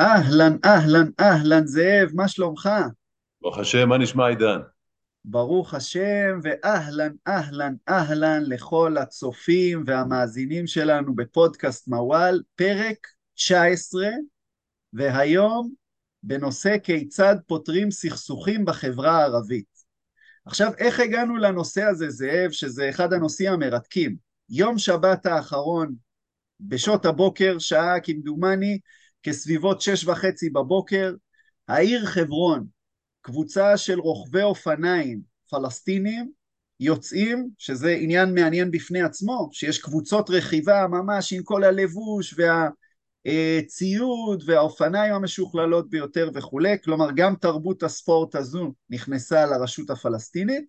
אהלן, אהלן, אהלן, זאב, מה שלומך? ברוך השם, מה נשמע עידן? ברוך השם, ואהלן, אהלן, אהלן לכל הצופים והמאזינים שלנו בפודקאסט מוואל, פרק 19, והיום בנושא כיצד פותרים סכסוכים בחברה הערבית. עכשיו, איך הגענו לנושא הזה, זאב, שזה אחד הנושאים המרתקים? יום שבת האחרון, בשעות הבוקר, שעה כמדומני, כסביבות שש וחצי בבוקר, העיר חברון, קבוצה של רוכבי אופניים פלסטינים, יוצאים, שזה עניין מעניין בפני עצמו, שיש קבוצות רכיבה ממש עם כל הלבוש והציוד והאופניים המשוכללות ביותר וכולי, כלומר גם תרבות הספורט הזו נכנסה לרשות הפלסטינית,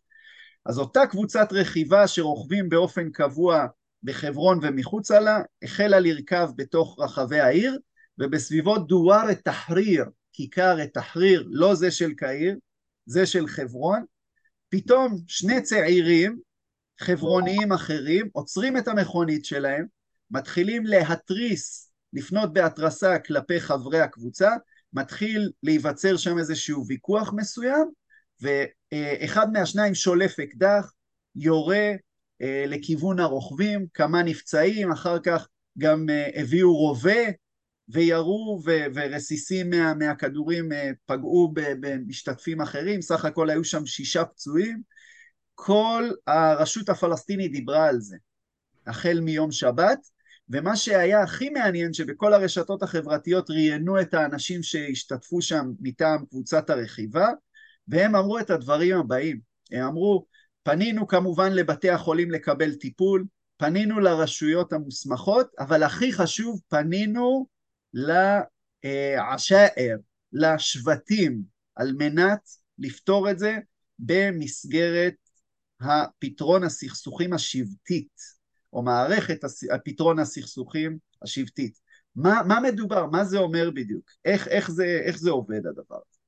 אז אותה קבוצת רכיבה שרוכבים באופן קבוע בחברון ומחוצה לה, החלה לרכב בתוך רחבי העיר, ובסביבות דואר א-תחריר, כיכר א-תחריר, לא זה של קהיר, זה של חברון, פתאום שני צעירים חברוניים אחרים עוצרים את המכונית שלהם, מתחילים להתריס, לפנות בהתרסה כלפי חברי הקבוצה, מתחיל להיווצר שם איזשהו ויכוח מסוים, ואחד מהשניים שולף אקדח, יורה אה, לכיוון הרוכבים, כמה נפצעים, אחר כך גם אה, הביאו רובה וירו ו- ורסיסים מה- מהכדורים אה, פגעו במשתתפים אחרים, סך הכל היו שם שישה פצועים. כל הרשות הפלסטינית דיברה על זה, החל מיום שבת, ומה שהיה הכי מעניין שבכל הרשתות החברתיות ראיינו את האנשים שהשתתפו שם מטעם קבוצת הרכיבה, והם אמרו את הדברים הבאים, הם אמרו, פנינו כמובן לבתי החולים לקבל טיפול, פנינו לרשויות המוסמכות, אבל הכי חשוב, פנינו לעשאר, לשבטים, על מנת לפתור את זה במסגרת הפתרון הסכסוכים השבטית, או מערכת הפתרון הסכסוכים השבטית. מה, מה מדובר? מה זה אומר בדיוק? איך, איך, זה, איך זה עובד הדבר הזה?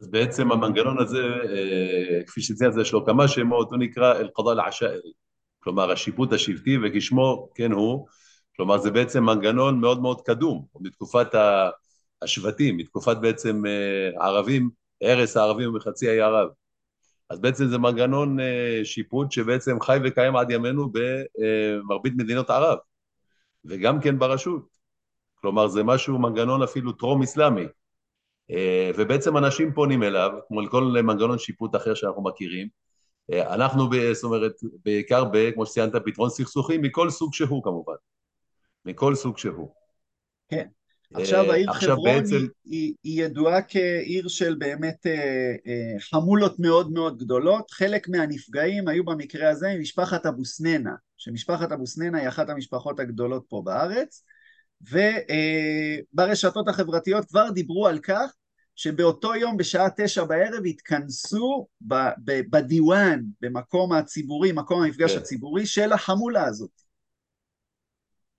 אז בעצם המנגנון הזה, אה, כפי שציינתי, יש לו כמה שמות, הוא נקרא אל-קדאא אל-עשארי, כלומר השיפוט השבטי, וכשמו כן הוא, כלומר זה בעצם מנגנון מאוד מאוד קדום, מתקופת השבטים, מתקופת בעצם אה, הערבים, הרס הערבים מחצי האי ערב. אז בעצם זה מנגנון אה, שיפוט שבעצם חי וקיים עד ימינו במרבית מדינות ערב, וגם כן ברשות. כלומר זה משהו, מנגנון אפילו טרום אסלאמי. אה, ובעצם אנשים פונים אליו, כמו לכל מנגנון שיפוט אחר שאנחנו מכירים. אנחנו, זאת אומרת, בעיקר, כמו שציינת, פתרון סכסוכים מכל סוג שהוא כמובן. מכל סוג שהוא. כן. עכשיו העיר עכשיו חברון בעצם... היא, היא, היא ידועה כעיר של באמת אה, אה, חמולות מאוד מאוד גדולות, חלק מהנפגעים היו במקרה הזה ממשפחת אבו סננה, שמשפחת אבו סננה היא אחת המשפחות הגדולות פה בארץ, וברשתות אה, החברתיות כבר דיברו על כך שבאותו יום בשעה תשע בערב התכנסו בדיוואן, במקום הציבורי, מקום המפגש כן. הציבורי של החמולה הזאת.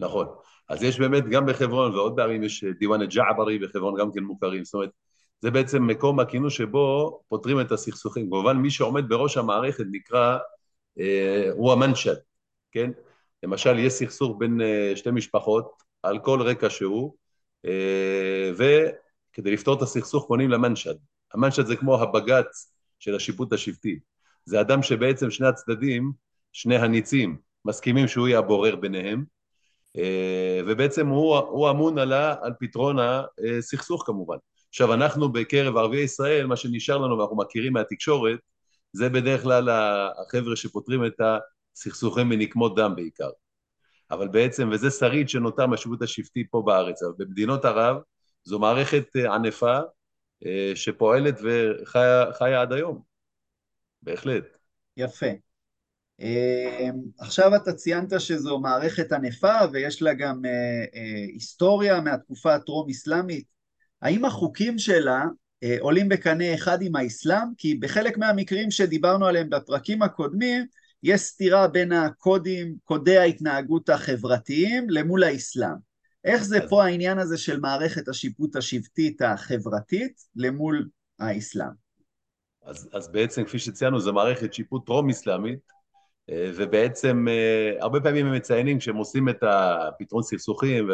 נכון. אז יש באמת, גם בחברון ועוד בערים יש דיוואן א-ג'עברי בחברון גם כן מוכרים, זאת אומרת, זה בעצם מקום הכינוס שבו פותרים את הסכסוכים. כמובן, מי שעומד בראש המערכת נקרא, אה, הוא המנשד, כן? למשל, יש סכסוך בין אה, שתי משפחות על כל רקע שהוא, אה, וכדי לפתור את הסכסוך פונים למנשד. המנשד זה כמו הבג"ץ של השיפוט השבטי. זה אדם שבעצם שני הצדדים, שני הניצים, מסכימים שהוא יהיה הבורר ביניהם, אה, ובעצם הוא, הוא אמון על, על פתרון הסכסוך כמובן. עכשיו אנחנו בקרב ערביי ישראל, מה שנשאר לנו ואנחנו מכירים מהתקשורת, זה בדרך כלל החבר'ה שפותרים את הסכסוכים מנקמות דם בעיקר. אבל בעצם, וזה שריד שנותר מהשירות השבטי פה בארץ, אבל במדינות ערב זו מערכת אה, ענפה אה, שפועלת וחיה עד היום, בהחלט. יפה. אמ, עכשיו אתה ציינת שזו מערכת ענפה ויש לה גם אה, אה, היסטוריה מהתקופה הטרום-אסלאמית. האם החוקים שלה אה, עולים בקנה אחד עם האסלאם? כי בחלק מהמקרים שדיברנו עליהם בפרקים הקודמים, יש סתירה בין הקודים, קודי ההתנהגות החברתיים למול האסלאם. איך זה פה העניין הזה של מערכת השיפוט השבטית החברתית למול האסלאם? אז, אז בעצם, כפי שציינו, זו מערכת שיפוט טרום-אסלאמית, ובעצם אה, הרבה פעמים הם מציינים כשהם עושים את הפתרון סכסוכים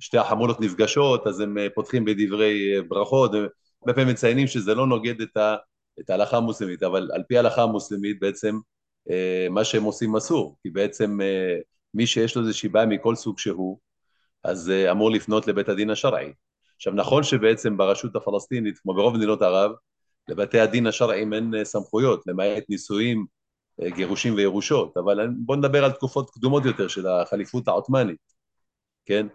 שתי החמולות נפגשות, אז הם פותחים בדברי ברכות, הרבה פעמים מציינים שזה לא נוגד את, ה, את ההלכה המוסלמית, אבל על פי ההלכה המוסלמית בעצם מה שהם עושים אסור, כי בעצם מי שיש לו איזושהי בעיה מכל סוג שהוא, אז אמור לפנות לבית הדין השרעי. עכשיו נכון שבעצם ברשות הפלסטינית, כמו ברוב מדינות ערב, לבתי הדין השרעיים אין אה, סמכויות, למעט נישואים, אה, גירושים וירושות, אבל בואו נדבר על תקופות קדומות יותר של החליפות העות'מאנית, כן?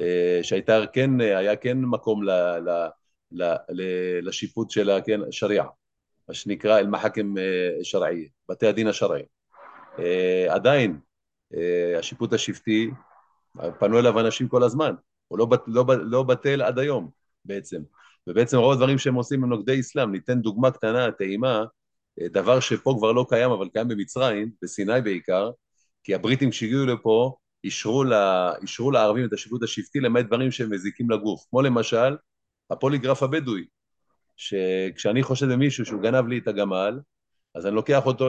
אה, שהייתה כן, היה כן מקום ל, ל, ל, ל, לשיפוט של השריעה, כן, מה שנקרא אל-מחאקם שרעי, בתי הדין השרעיים. עדיין השיפוט השבטי, פנו אליו אנשים כל הזמן, הוא לא, לא, לא בטל עד היום בעצם. ובעצם רוב הדברים שהם עושים הם נוגדי אסלאם. ניתן דוגמה קטנה, טעימה, אה, דבר שפה כבר לא קיים, אבל קיים במצרים, בסיני בעיקר, כי הבריטים כשהגיעו לפה, אישרו, לה, אישרו לערבים את השיפוט השבטי למעט דברים שהם מזיקים לגוף, כמו למשל הפוליגרף הבדואי, שכשאני חושד במישהו שהוא גנב לי את הגמל, אז אני לוקח אותו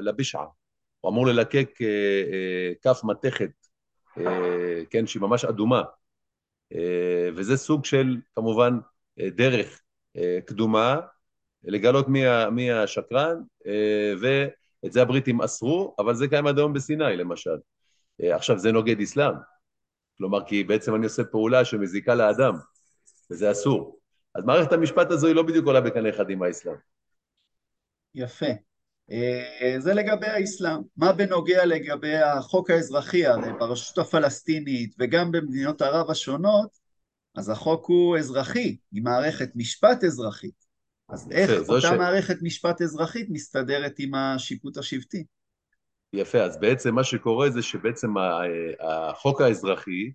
לבישעה, הוא אמור ללקק אה, אה, כף מתכת, כן, שהיא ממש אדומה, וזה סוג של כמובן אה, דרך אה, קדומה לגלות מי, מי השקרן ואת זה הבריטים אסרו אבל זה קיים עד היום בסיני למשל. עכשיו זה נוגד אסלאם. כלומר כי בעצם אני עושה פעולה שמזיקה לאדם וזה אסור. אז מערכת המשפט הזו היא לא בדיוק עולה בקנה אחד עם האסלאם. יפה זה לגבי האסלאם. מה בנוגע לגבי החוק האזרחי, הרי ברשות הפלסטינית וגם במדינות ערב השונות, אז החוק הוא אזרחי, היא מערכת משפט אזרחית. אז איך אותה ש... מערכת משפט אזרחית מסתדרת עם השיפוט השבטי? יפה, אז בעצם מה שקורה זה שבעצם החוק האזרחי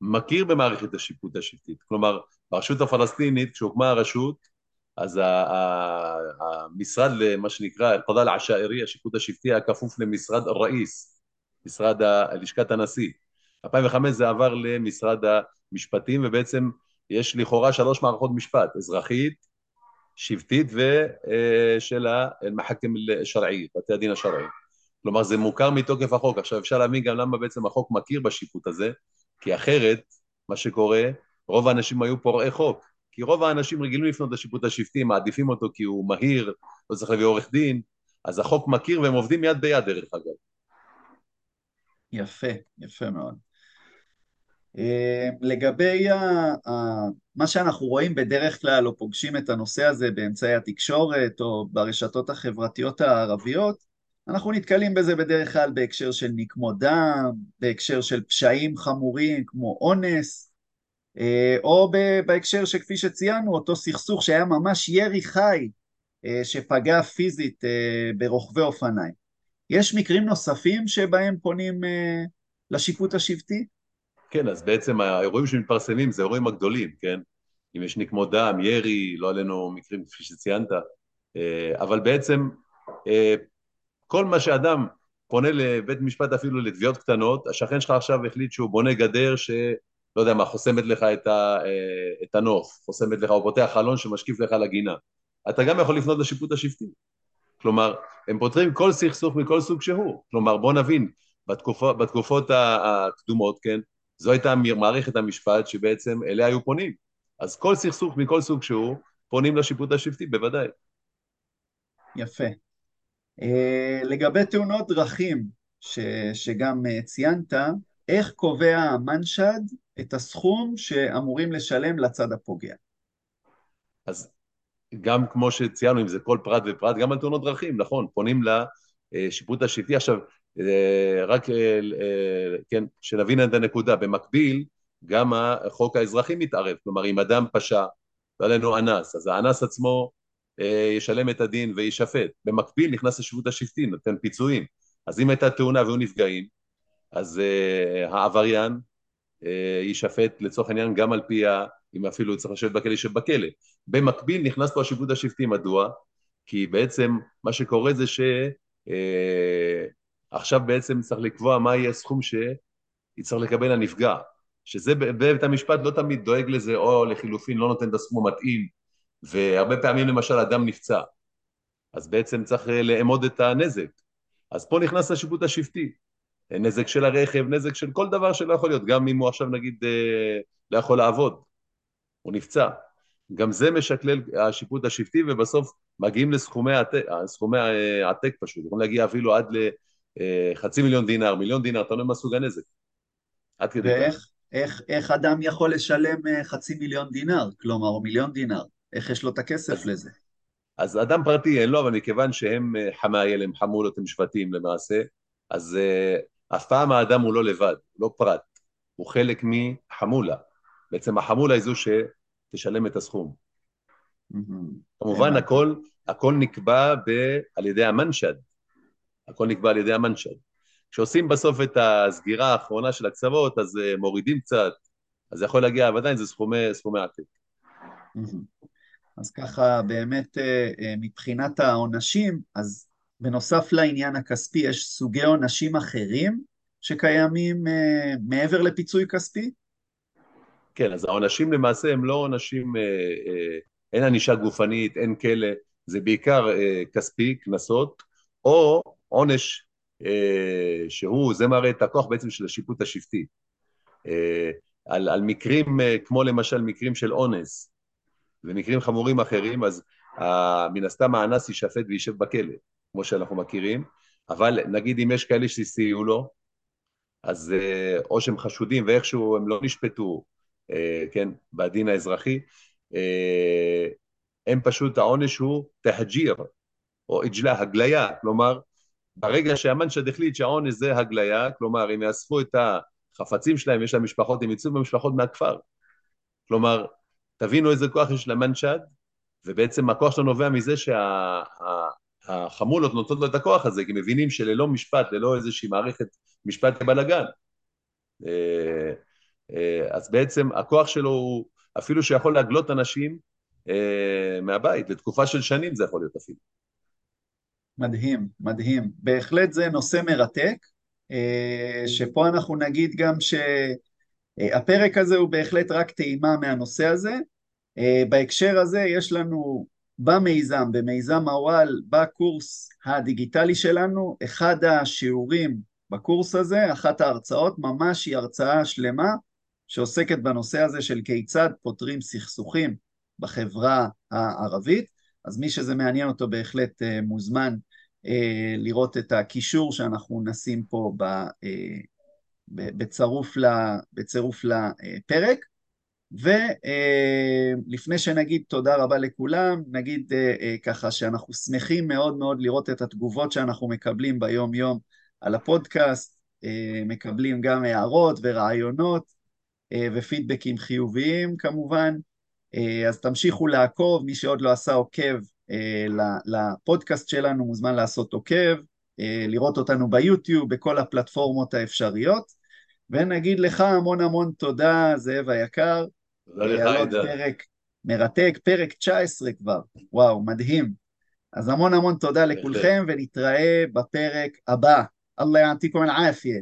מכיר במערכת השיפוט השבטית. כלומר, ברשות הפלסטינית, כשהוקמה הרשות, אז המשרד למה שנקרא אל-קדאא אל-עשאירי, השיפוט השבטי, היה כפוף למשרד אל-ראיס, משרד לשכת הנשיא. 2005 זה עבר למשרד המשפטים, ובעצם יש לכאורה שלוש מערכות משפט, אזרחית, שבטית ושל אל-מחכם אל-שרעי, בתי הדין השרעי. כלומר זה מוכר מתוקף החוק. עכשיו אפשר להבין גם למה בעצם החוק מכיר בשיפוט הזה, כי אחרת, מה שקורה, רוב האנשים היו פורעי חוק. כי רוב האנשים רגילים לפנות לשיפוט השבטי, מעדיפים אותו כי הוא מהיר, לא צריך להביא עורך דין, אז החוק מכיר והם עובדים יד ביד דרך אגב. יפה, יפה מאוד. אה, לגבי ה, מה שאנחנו רואים בדרך כלל או פוגשים את הנושא הזה באמצעי התקשורת או ברשתות החברתיות הערביות, אנחנו נתקלים בזה בדרך כלל בהקשר של נקמות דם, בהקשר של פשעים חמורים כמו אונס, או בהקשר שכפי שציינו, אותו סכסוך שהיה ממש ירי חי אה, שפגע פיזית אה, ברוכבי אופניים. יש מקרים נוספים שבהם פונים לשיפוט השבטי? כן, אז בעצם האירועים שמתפרסמים זה האירועים הגדולים, כן? אם יש נקמות דם, ירי, לא עלינו מקרים כפי שציינת, אבל בעצם כל מה שאדם פונה לבית משפט אפילו לתביעות קטנות, השכן שלך עכשיו החליט שהוא בונה גדר ש... לא יודע מה, חוסמת לך את, ה, אה, את הנוף, חוסמת לך, או פותח חלון שמשקיף לך לגינה. אתה גם יכול לפנות לשיפוט השבטי. כלומר, הם פותרים כל סכסוך מכל סוג שהוא. כלומר, בוא נבין, בתקופות, בתקופות הקדומות, כן, זו הייתה מערכת המשפט שבעצם אליה היו פונים. אז כל סכסוך מכל סוג שהוא, פונים לשיפוט השבטי, בוודאי. יפה. Uh, לגבי תאונות דרכים, ש, שגם uh, ציינת, איך קובע המנשד את הסכום שאמורים לשלם לצד הפוגע? אז גם כמו שציינו, אם זה כל פרט ופרט, גם על תאונות דרכים, נכון, פונים לשיפוט השבטי. עכשיו, אה, רק אה, אה, כן, שנבין את הנקודה, במקביל, גם החוק האזרחי מתערב, כלומר, אם אדם פשע, עלינו אנס, אז האנס עצמו ישלם את הדין ויישפט. במקביל נכנס לשיפוט השבטי, נותן פיצויים. אז אם הייתה תאונה והיו נפגעים, אז uh, העבריין uh, יישפט לצורך העניין גם על פי ה... אם אפילו צריך לשבת בכלא, יישב בכלא. במקביל נכנס פה השיפוט השבטי, מדוע? כי בעצם מה שקורה זה שעכשיו uh, בעצם צריך לקבוע מה יהיה הסכום שיצטרך לקבל הנפגע, שזה בית המשפט לא תמיד דואג לזה, או לחילופין לא נותן את הסכום המתאים, והרבה פעמים למשל אדם נפצע, אז בעצם צריך לאמוד את הנזק. אז פה נכנס השיפוט השבטי, נזק של הרכב, נזק של כל דבר שלא יכול להיות, גם אם הוא עכשיו נגיד לא יכול לעבוד, הוא נפצע. גם זה משקלל השיפוט השבטי, ובסוף מגיעים לסכומי עתק, סכומי עתק פשוט, יכולים להגיע אפילו עד לחצי מיליון דינר, מיליון דינר, יודע מה סוג הנזק. עד כדי כך. ואיך איך, איך אדם יכול לשלם חצי מיליון דינר, כלומר, או מיליון דינר? איך יש לו את הכסף אז, לזה? אז אדם פרטי אין לו, אבל מכיוון שהם חמאייל, הם חמולות, הם שבטים למעשה, אז אף פעם האדם הוא לא לבד, לא פרט, הוא חלק מחמולה. בעצם החמולה היא זו שתשלם את הסכום. כמובן הכל, הכל נקבע ב, על ידי המנשד, הכל נקבע על ידי המנשד. כשעושים בסוף את הסגירה האחרונה של הקצוות, אז uh, מורידים קצת, אז זה יכול להגיע, אבל עדיין זה סכומי, סכומי עתק. אז ככה באמת אה, מבחינת העונשים, אז בנוסף לעניין הכספי, יש סוגי עונשים אחרים שקיימים uh, מעבר לפיצוי כספי? כן, אז העונשים למעשה הם לא עונשים, uh, uh, אין ענישה גופנית, אין כלא, זה בעיקר uh, כספי, קנסות, או עונש uh, שהוא, זה מראה את הכוח בעצם של השיפוט השבטי. Uh, על, על מקרים uh, כמו למשל מקרים של אונס ומקרים חמורים אחרים, אז uh, מן הסתם האנס יישפט ויישב בכלא. כמו שאנחנו מכירים, אבל נגיד אם יש כאלה שסייעו לו, אז אה, או שהם חשודים ואיכשהו הם לא נשפטו, אה, כן, בדין האזרחי, אה, הם פשוט, העונש הוא תהג'יר, או אג'לה, הגליה, כלומר, ברגע שהמנשד החליט שהעונש זה הגליה, כלומר, אם יאספו את החפצים שלהם, יש להם משפחות, הם יצאו במשפחות מהכפר. כלומר, תבינו איזה כוח יש למנשד, ובעצם הכוח שלו נובע מזה שה... החמולות נותנות לו את הכוח הזה, כי מבינים שללא משפט, ללא איזושהי מערכת משפט כבלאגן. אה, אה, אז בעצם הכוח שלו הוא אפילו שיכול להגלות אנשים אה, מהבית, לתקופה של שנים זה יכול להיות אפילו. מדהים, מדהים. בהחלט זה נושא מרתק, שפה אנחנו נגיד גם שהפרק הזה הוא בהחלט רק טעימה מהנושא הזה. בהקשר הזה יש לנו במיזם, במיזם הוואל, בקורס הדיגיטלי שלנו, אחד השיעורים בקורס הזה, אחת ההרצאות, ממש היא הרצאה שלמה שעוסקת בנושא הזה של כיצד פותרים סכסוכים בחברה הערבית, אז מי שזה מעניין אותו בהחלט אה, מוזמן אה, לראות את הקישור שאנחנו נשים פה אה, בצירוף לפרק. ולפני שנגיד תודה רבה לכולם, נגיד אה, אה, ככה שאנחנו שמחים מאוד מאוד לראות את התגובות שאנחנו מקבלים ביום יום על הפודקאסט, אה, מקבלים גם הערות ורעיונות ופידבקים חיוביים כמובן, אז תמשיכו לעקוב, מי שעוד לא עשה עוקב לפודקאסט שלנו מוזמן לעשות עוקב, לראות אותנו ביוטיוב, בכל הפלטפורמות האפשריות. ונגיד לך המון המון תודה, זאב היקר. תודה לך, עידן. פרק מרתק, פרק 19 כבר, וואו, מדהים. אז המון המון תודה לכולכם, ונתראה בפרק הבא. אללה יעתיקום אל-עאפיה.